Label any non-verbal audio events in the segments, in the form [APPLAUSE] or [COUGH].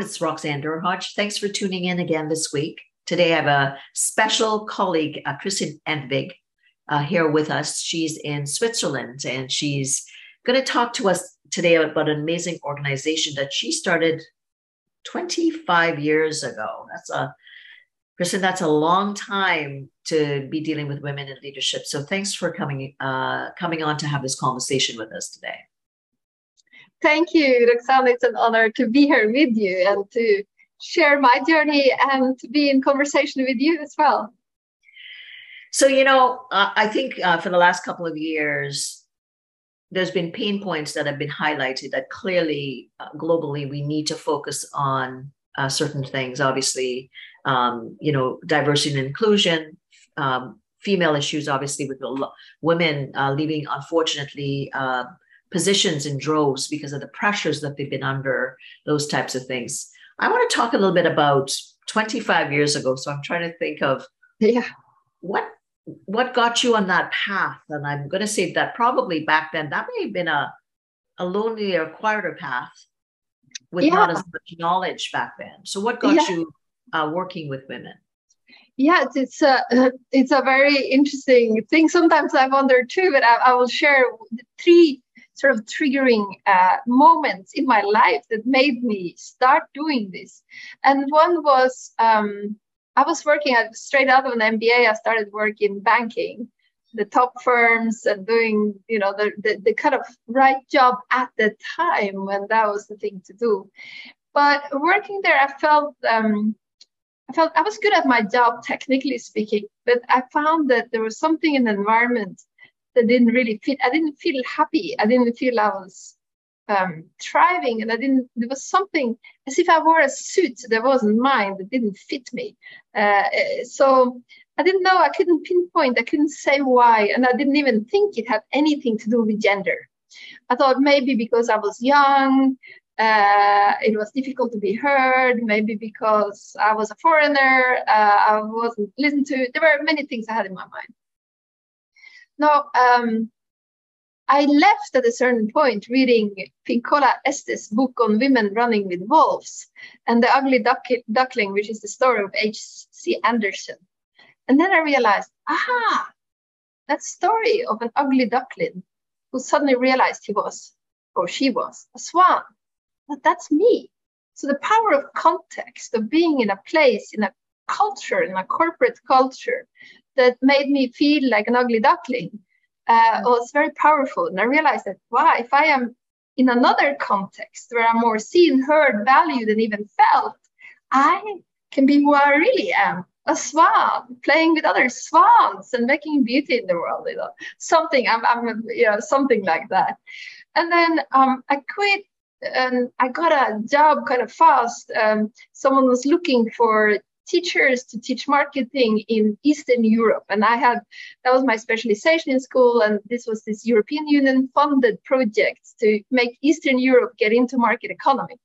It's Roxanne Derhodge. Thanks for tuning in again this week. Today, I have a special colleague, uh, Kristin uh, here with us. She's in Switzerland and she's going to talk to us today about an amazing organization that she started 25 years ago. That's a Kristin, that's a long time to be dealing with women in leadership. So thanks for coming uh, coming on to have this conversation with us today. Thank you, Roxanne. It's an honor to be here with you and to share my journey and to be in conversation with you as well. So, you know, uh, I think uh, for the last couple of years, there's been pain points that have been highlighted that clearly, uh, globally, we need to focus on uh, certain things. Obviously, um, you know, diversity and inclusion, um, female issues, obviously, with women uh, leaving, unfortunately, positions in droves because of the pressures that they've been under, those types of things. I want to talk a little bit about 25 years ago. So I'm trying to think of yeah. what what got you on that path. And I'm going to say that probably back then that may have been a, a lonely or quieter path with yeah. not as much knowledge back then. So what got yeah. you uh, working with women? Yes, it's a it's a very interesting thing. Sometimes I wonder too, but I, I will share three sort of triggering uh, moments in my life that made me start doing this. And one was um, I was working at, straight out of an MBA. I started working in banking, the top firms, and doing you know the, the, the kind of right job at the time when that was the thing to do. But working there, I felt um, I felt I was good at my job, technically speaking, but I found that there was something in the environment that didn't really fit. I didn't feel happy. I didn't feel I was um, thriving, and I didn't. There was something as if I wore a suit that wasn't mine that didn't fit me. Uh, so I didn't know. I couldn't pinpoint. I couldn't say why, and I didn't even think it had anything to do with gender. I thought maybe because I was young, uh, it was difficult to be heard. Maybe because I was a foreigner, uh, I wasn't listened to. There were many things I had in my mind. Now, um, I left at a certain point reading Pinkola Estes' book on women running with wolves and The Ugly Duck- Duckling, which is the story of H.C. Andersen. And then I realized, aha, that story of an ugly duckling who suddenly realized he was, or she was, a swan. But that's me. So the power of context, of being in a place, in a culture, in a corporate culture, that made me feel like an ugly duckling uh, was very powerful. And I realized that, wow, if I am in another context where I'm more seen, heard, valued, and even felt, I can be who I really am a swan playing with other swans and making beauty in the world you know something i'm, I'm you know something like that and then um, i quit and i got a job kind of fast um, someone was looking for teachers to teach marketing in Eastern Europe. And I had, that was my specialization in school. And this was this European Union funded project to make Eastern Europe get into market economy.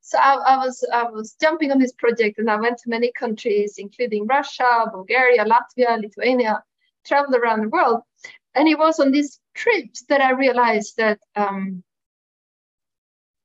So I, I, was I was jumping on this project and I went to many countries, including Russia, Bulgaria, Latvia, Lithuania, traveled around the world. And it was on these trips that I realized that um,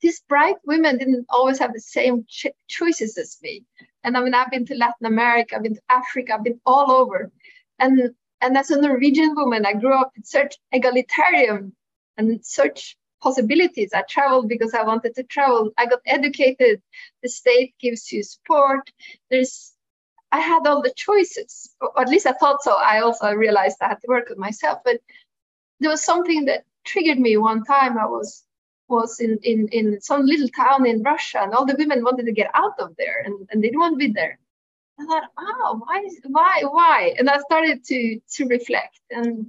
these bright women didn't always have the same ch- choices as me. And I mean, I've been to Latin America, I've been to Africa, I've been all over. And and as a Norwegian woman, I grew up in such egalitarian and such possibilities. I traveled because I wanted to travel. I got educated. The state gives you support. There's I had all the choices, or at least I thought so. I also realized I had to work with myself. But there was something that triggered me one time. I was was in, in, in some little town in Russia, and all the women wanted to get out of there, and, and they didn't want to be there. I thought, oh, why, why, why? And I started to to reflect, and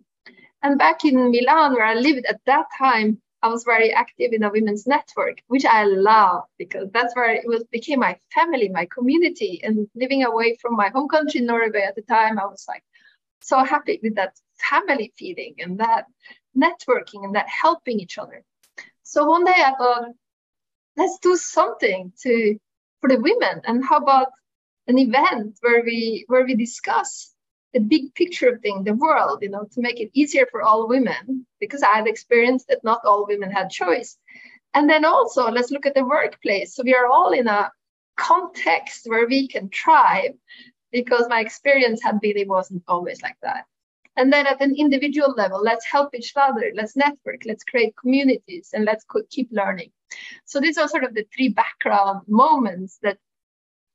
And back in Milan, where I lived at that time, I was very active in a women's network, which I love because that's where it was became my family, my community. And living away from my home country, Norway, at the time, I was like so happy with that family feeling and that networking and that helping each other. So one day I thought, let's do something to for the women. And how about an event where we where we discuss the big picture of thing, the world, you know, to make it easier for all women, because I had experienced that not all women had choice. And then also let's look at the workplace. So we are all in a context where we can thrive because my experience had been it wasn't always like that. And then at an individual level, let's help each other, let's network, let's create communities, and let's keep learning. So these are sort of the three background moments that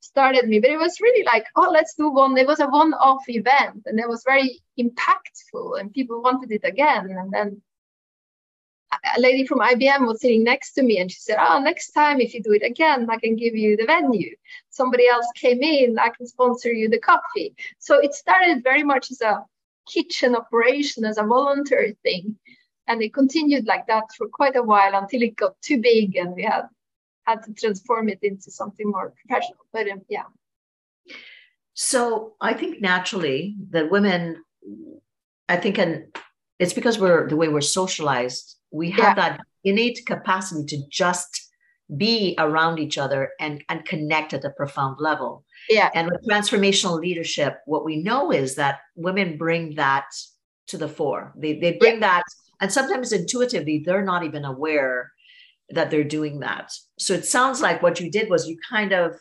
started me but it was really like oh let's do one it was a one-off event and it was very impactful and people wanted it again and then a lady from IBM was sitting next to me and she said, Oh, next time if you do it again, I can give you the venue. Somebody else came in, I can sponsor you the coffee. So it started very much as a kitchen operation, as a voluntary thing. And it continued like that for quite a while until it got too big and we had had to transform it into something more professional. But um, yeah. So I think naturally that women, I think, and it's because we're the way we're socialized, we have yeah. that innate capacity to just be around each other and, and connect at a profound level. Yeah. And with transformational leadership, what we know is that women bring that to the fore. They, they bring yeah. that, and sometimes intuitively, they're not even aware that they're doing that. So it sounds like what you did was you kind of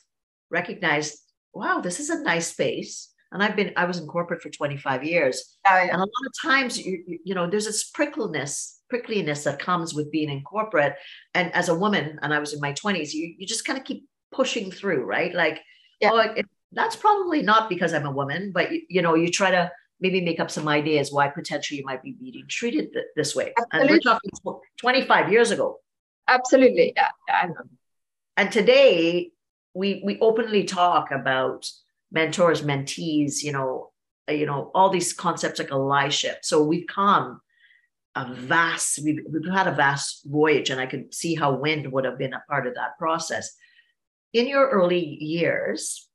recognized, wow, this is a nice space. And I've been, I was in corporate for 25 years. Oh, yeah. And a lot of times, you, you know, there's this prickliness, prickliness that comes with being in corporate. And as a woman, and I was in my 20s, you, you just kind of keep pushing through, right? Like, yeah. oh, it, that's probably not because I'm a woman, but you, you know, you try to maybe make up some ideas why potentially you might be being treated th- this way. Absolutely. And we're talking 25 years ago absolutely yeah, yeah and today we we openly talk about mentors mentees you know uh, you know all these concepts like allyship so we've come a vast we've, we've had a vast voyage and i could see how WIN would have been a part of that process. In your early years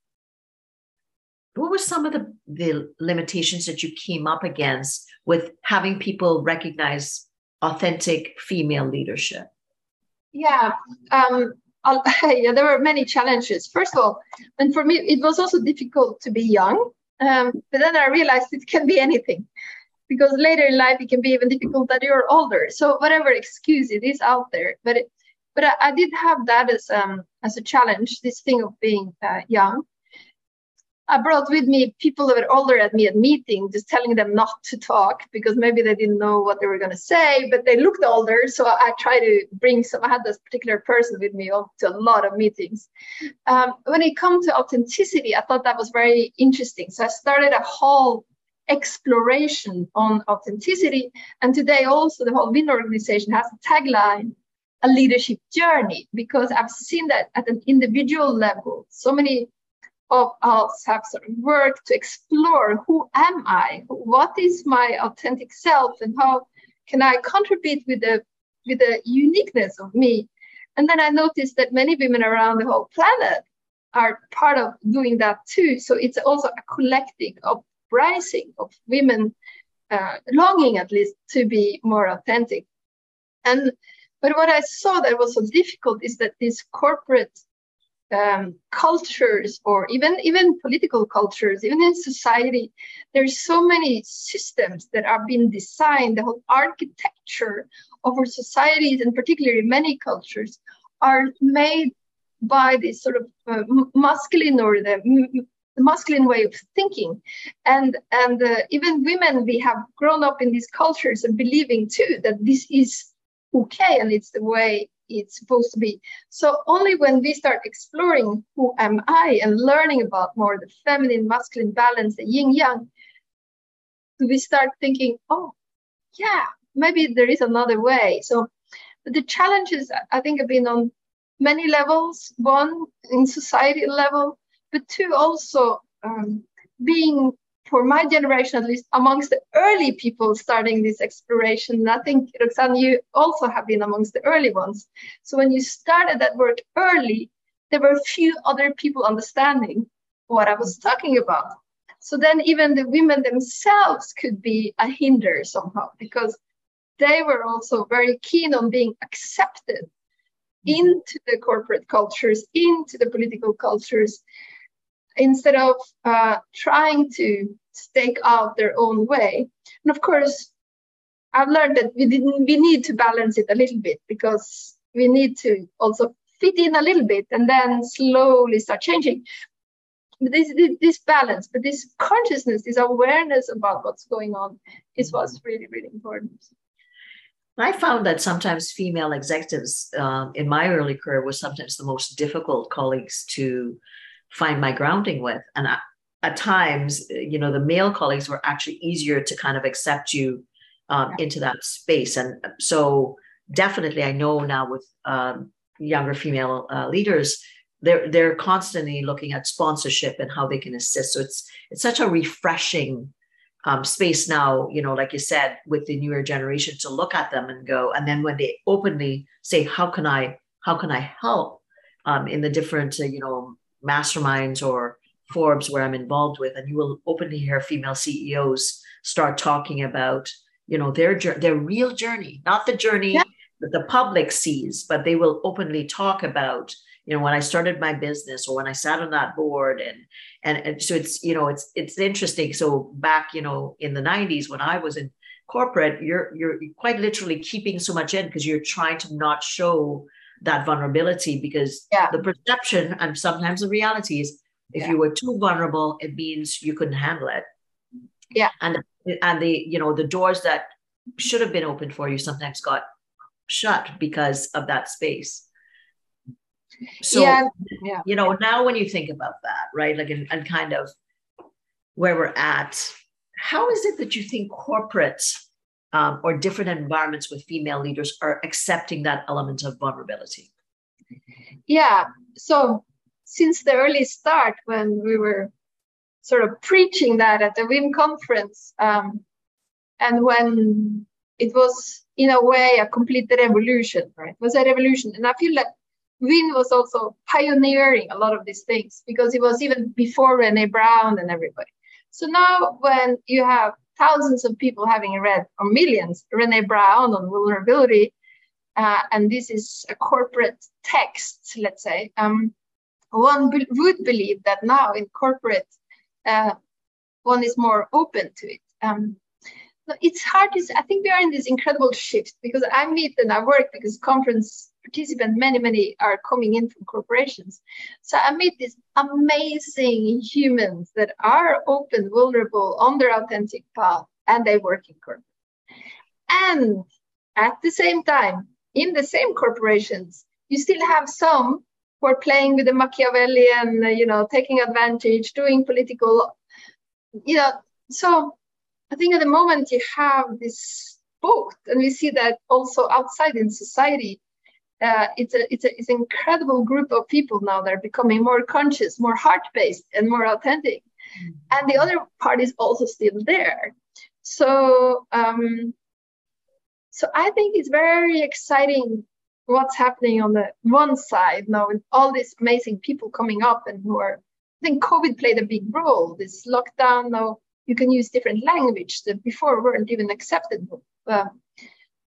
what were some of the, the limitations that you came up against with having people recognize authentic female leadership? Yeah, um, [LAUGHS] yeah, there were many challenges. First of all, and for me, it was also difficult to be young. Um, but then I realized it can be anything, because later in life it can be even difficult that you're older. So whatever excuse it is out there, but it, but I, I did have that as um as a challenge. This thing of being uh, young, I brought with me people that were older at me at meeting, just telling them not to talk because maybe they didn't know what they were going to say, but they looked older. So I, tried to bring some, I had this particular person with me to a lot of meetings. Um, when it comes to authenticity, I thought that was very interesting. So I started a whole exploration on authenticity. And today also the whole WIN organization has a tagline, a leadership journey, because I've seen that at an individual level, so many of sort of worked to explore who am I, what is my authentic self, and how can I contribute with the with the uniqueness of me. And then I noticed that many women around the whole planet are part of doing that too. So it's also a collective uprising of women uh, longing at least to be more authentic. And but what I saw that was so difficult is that this corporate um, cultures or even even political cultures even in society there's so many systems that are being designed. The whole architecture of our societies and particularly many cultures are made by this sort of uh, masculine or the, the, masculine way of thinking. And and uh, even women we have grown up in these cultures and believing too that this is okay and it's the way it's supposed to be. So only when we start exploring who am I and learning about more the feminine, masculine balance, the yin yang, do we start thinking, oh, yeah, maybe there is another way. So the challenges I think have been on many levels. One in society level, but two also um, being for my generation, at least amongst the early people starting this exploration, And I think, Roxanne, you also have been amongst the early ones. So when you started that work early, there were few other people understanding what I was talking about. So then even the women themselves could be a hinder somehow because they were also very keen on being accepted mm-hmm. into the corporate cultures, into the political cultures, instead of uh, trying to stake out their own way. And of course, I've learned that we didn't we need to balance it a little bit because we need to also fit in a little bit and then slowly start changing. This, this balance, but this consciousness, this awareness about what's going on is what's really, really important. I found that sometimes female executives um, in my early career were sometimes the most difficult colleagues to find my grounding with. And I, at times, you know, the male colleagues were actually easier to kind of accept you um, into that space. And so, definitely, I know now with um, younger female uh, leaders, they're they're constantly looking at sponsorship and how they can assist. So it's it's such a refreshing um, space now. You know, like you said, with the newer generation to look at them and go, and then when they openly say, "How can I? How can I help?" Um, in the different, uh, you know, masterminds or Forbes where I'm involved with, and you will openly hear female CEOs start talking about, you know, their their real journey, not the journey yeah. that the public sees, but they will openly talk about, you know, when I started my business or when I sat on that board, and and, and so it's you know it's it's interesting. So back you know in the '90s when I was in corporate, you're you're quite literally keeping so much in because you're trying to not show that vulnerability because yeah. the perception and sometimes the reality is if yeah. you were too vulnerable it means you couldn't handle it yeah and and the you know the doors that should have been open for you sometimes got shut because of that space so yeah. yeah. you know now when you think about that right like and, and kind of where we're at how is it that you think corporate um, or different environments with female leaders are accepting that element of vulnerability? Yeah. So since the early start, when we were sort of preaching that at the WIN conference, um, and when it was in a way a complete revolution, right? It was a revolution, and I feel like WIN was also pioneering a lot of these things because it was even before Brené Brown and everybody. So now, when you have thousands of people having read, or millions, Brené Brown on vulnerability. Uh, and this is a corporate text, let's say. Um, one be- would believe that now in corporate, uh, one is more open to it. Um, it's hard to say. I think we are in this incredible shift because I meet and I work because conference participants, many, many are coming in from corporations. So I meet these amazing humans that are open, vulnerable, on their authentic path, and they work in corporate. And at the same time, in the same corporations, you still have some who are playing with the Machiavellian, you know, taking advantage, doing political, you know. So I think at the moment you have this both, and we see that also outside in society uh, it's a it's a it's an incredible group of people now that are becoming more conscious, more heart based, and more authentic. Mm-hmm. And the other part is also still there. So um, so I think it's very exciting what's happening on the one side now with all these amazing people coming up and who are. I think COVID played a big role. This lockdown now you can use different language that before weren't even accepted. Uh,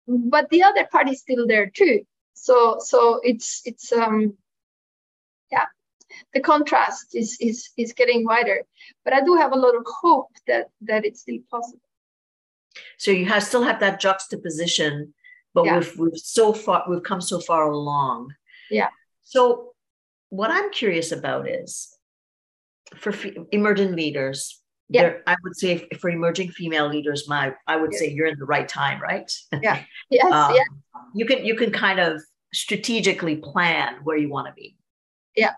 but the other part is still there too so so it's it's um yeah the contrast is is is getting wider but i do have a lot of hope that that it's still possible. So you have still have that juxtaposition but yeah. we've we've so far we've come so far along. Yeah. So what i'm curious about is for f- emerging leaders yeah. There, I would say for emerging female leaders, my I would yeah. say you're in the right time, right? Yeah. [LAUGHS] Yes. um, yeah. You can you can kind of strategically plan where you want to be. Yeah.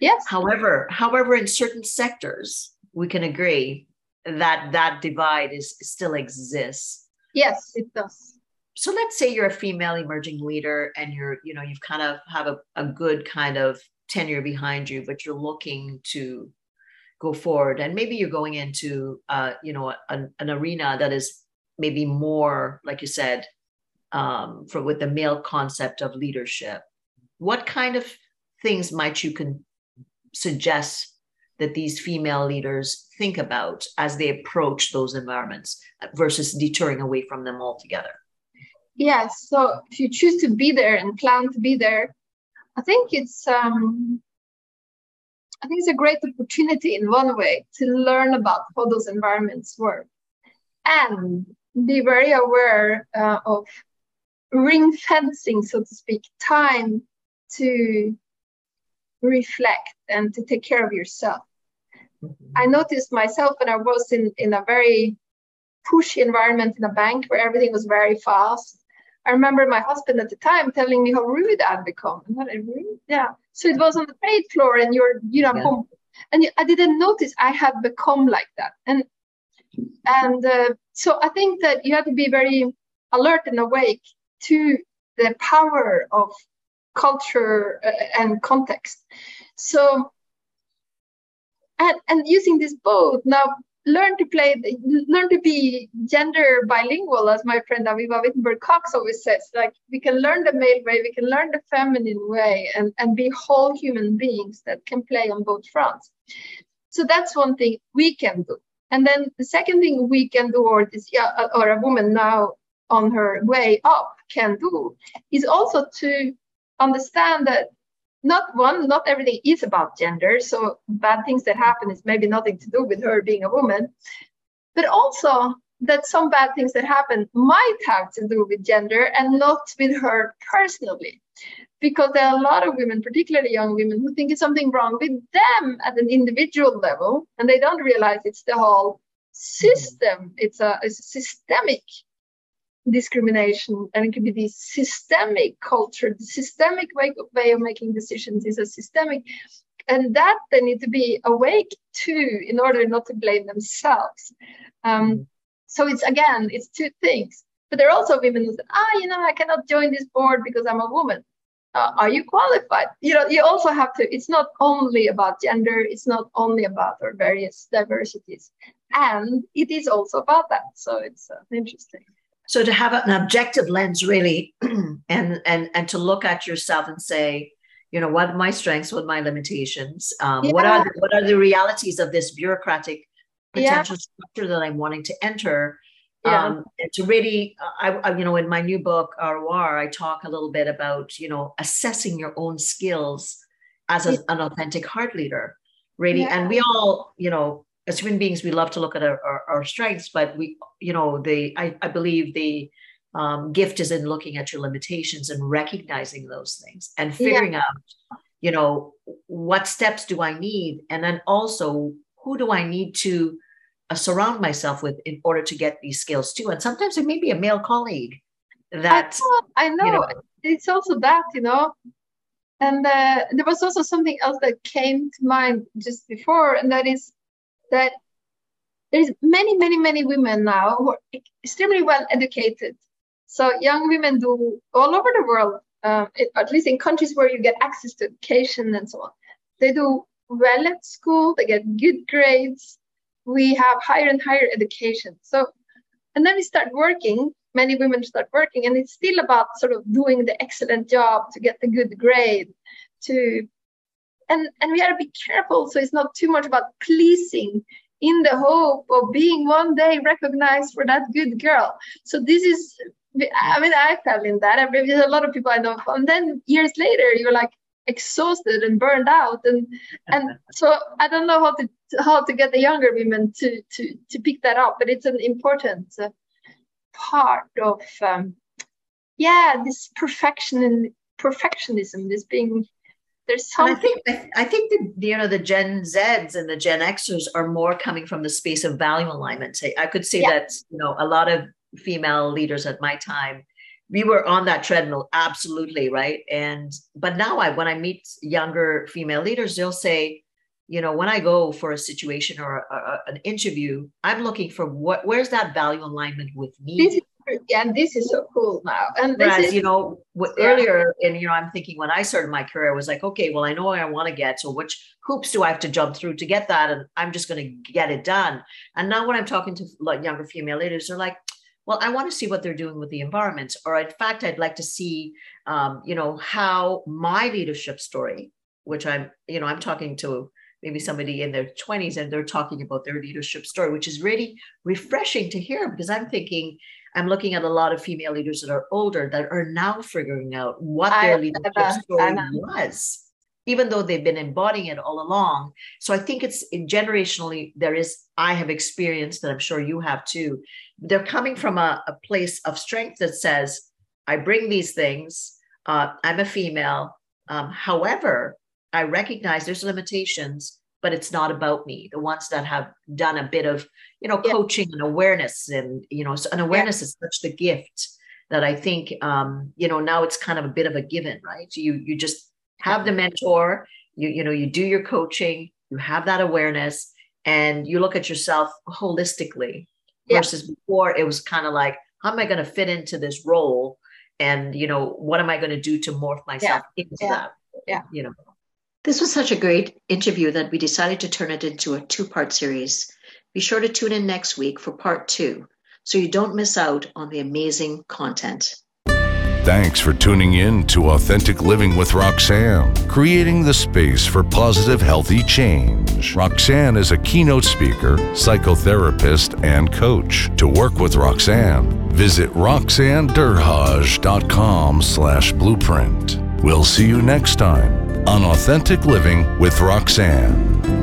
Yes. However, however, in certain sectors, we can agree that that divide is still exists. Yes, it does. So let's say you're a female emerging leader and you're, you know, you've kind of have a, a good kind of tenure behind you, but you're looking to go forward. And maybe you're going into uh, you know an, an arena that is maybe more like you said um, for with the male concept of leadership. What kind of things might you can suggest that these female leaders think about as they approach those environments versus deterring away from them altogether? Yes so if you choose to be there and plan to be there i think it's um, I think it's a great opportunity in one way to learn about how those environments work and be very aware uh, of ring fencing, so to speak, time to reflect and to take care of yourself. Mm-hmm. I noticed myself when I was in, in a very pushy environment in a bank where everything was very fast I remember my husband at the time telling me how rude I'd become. Really, yeah. So it was on the trade floor, and you're, you know, yeah. and I didn't notice I had become like that. And and uh, so I think that you have to be very alert and awake to the power of culture uh, and context. So and and using this boat now learn to play, learn to be gender bilingual, as my friend Avivah Wittenberg Cox always says. Like we can learn the male way, we can learn the feminine way, and, and be whole human beings that can play on both fronts. So that's one thing we can do. And then the second thing we can do, or this, yeah, or a woman now on her way up can do, is also to understand that not one, not everything is about gender. So bad things that happen is maybe nothing to do with her being a woman, but also that some bad things that happen might have to do with gender and not with her personally. Because there are a lot of women, particularly young women, who think it's something wrong with them at an individual level, and they don't realize it's the whole system. It's a, it's a systemic discrimination and it could be the systemic culture the systemic way, way of making decisions is a systemic and that they need to be awake to in order not to blame themselves. Um, mm-hmm. so it's again it's two things but there are also women who say ah you know i cannot join this board because i'm a woman. Uh, are you qualified? You know you also have to it's not only about gender it's not only about our various diversities and it is also about that so it's uh, interesting so to have an objective lens really [CLEARS THROAT] and and and to look at yourself and say you know what are my strengths what are my limitations um, yeah. what are the, what are the realities of this bureaucratic potential yeah. structure that i'm wanting to enter yeah. um, and to really I, I, you know in my new book Arroir, i talk a little bit about you know assessing your own skills as a, an authentic heart leader really and we all you know as human beings, we love to look at our, our, our strengths, but we, you know, the I, I believe the um, gift is in looking at your limitations and recognizing those things and figuring yeah. out, you know, what steps do I need, and then also who do I need to uh, surround myself with in order to get these skills too. And sometimes it may be a male colleague that I know, I know. You know it's also that you know and uh, there was also something else that came to mind just before and that is that there's many, many, many women now who are extremely well educated. So young women do all over the world, uh, at least in countries where you get access to education and so on. They do well at school, they get good grades. We have higher and higher education. So, and then we start working. Many women start working, and it's still about sort of doing the excellent job to get the good grade, to and and we have to be careful so it's not too much about pleasing in the hope of being one day recognized for that good girl. So this is i mean i fell in that I there's a lot of people i know. And then years later you're like exhausted and burned out and and [LAUGHS] so i don't know how to how to get the younger women to to to pick that up but it's an important part of um, yeah this perfection and perfectionism this being there's something. I think I think that you know the Gen Zs and the Gen Xers are more coming from the space of value alignment. I could say yeah. that you know a lot of female leaders at my time we were on that treadmill absolutely right and but now i when i meet younger female leaders they'll say you know when i go for a situation or a, a, an interview i'm looking for what where's that value alignment with me yeah, and this is so cool now. And Whereas, is, you know, w- yeah. earlier, and you know, I'm thinking when I started my career, I was like, okay, well, I know I want to get. So which hoops do I have to jump through to get that? And I'm just going to get it done. And now when I'm talking to like younger female leaders, they're like, well, I want to see what they're doing with the environment. Or in fact, I'd like to see, um, you know, how my leadership story, which I'm, you know, I'm talking to maybe somebody in their 20s and they're talking about their leadership story, which is really refreshing to hear because I'm thinking, I'm looking at a lot of female leaders that are older that are now figuring out what their I- leadership I- story I- was, even though they've been embodying it all along. So I think it's generationally, there is, I have experienced that I'm sure you have too. They're coming from a, a place of strength that says, I bring these things, uh, I'm a female. Um, however, I recognize there's limitations, but it's not about me. The ones that have done a bit of, you know, Yeah. coaching and awareness, and you know, so- and awareness is such the gift that I think, um, you know, now it's kind of a bit of a given, right? You you just have the mentor, you you know, you do your coaching, you have that awareness, and you look at yourself holistically. Yeah. Versus before, it was kind of like, how am I going to fit into this role? And you know, what am I going to do to morph myself into Yeah. that? Yeah. You know. This was such a great interview that we decided to turn it into a two part series. Be sure to tune in next week for part two so you don't miss out on the amazing content. Thanks for tuning in to Authentic Living with Roxanne, creating the space for positive, healthy change. Roxanne is a keynote speaker, psychotherapist, and coach. To work with Roxanne, visit roxannederhodge.com slash blueprint. We'll see you next time on Authentic Living with Roxanne.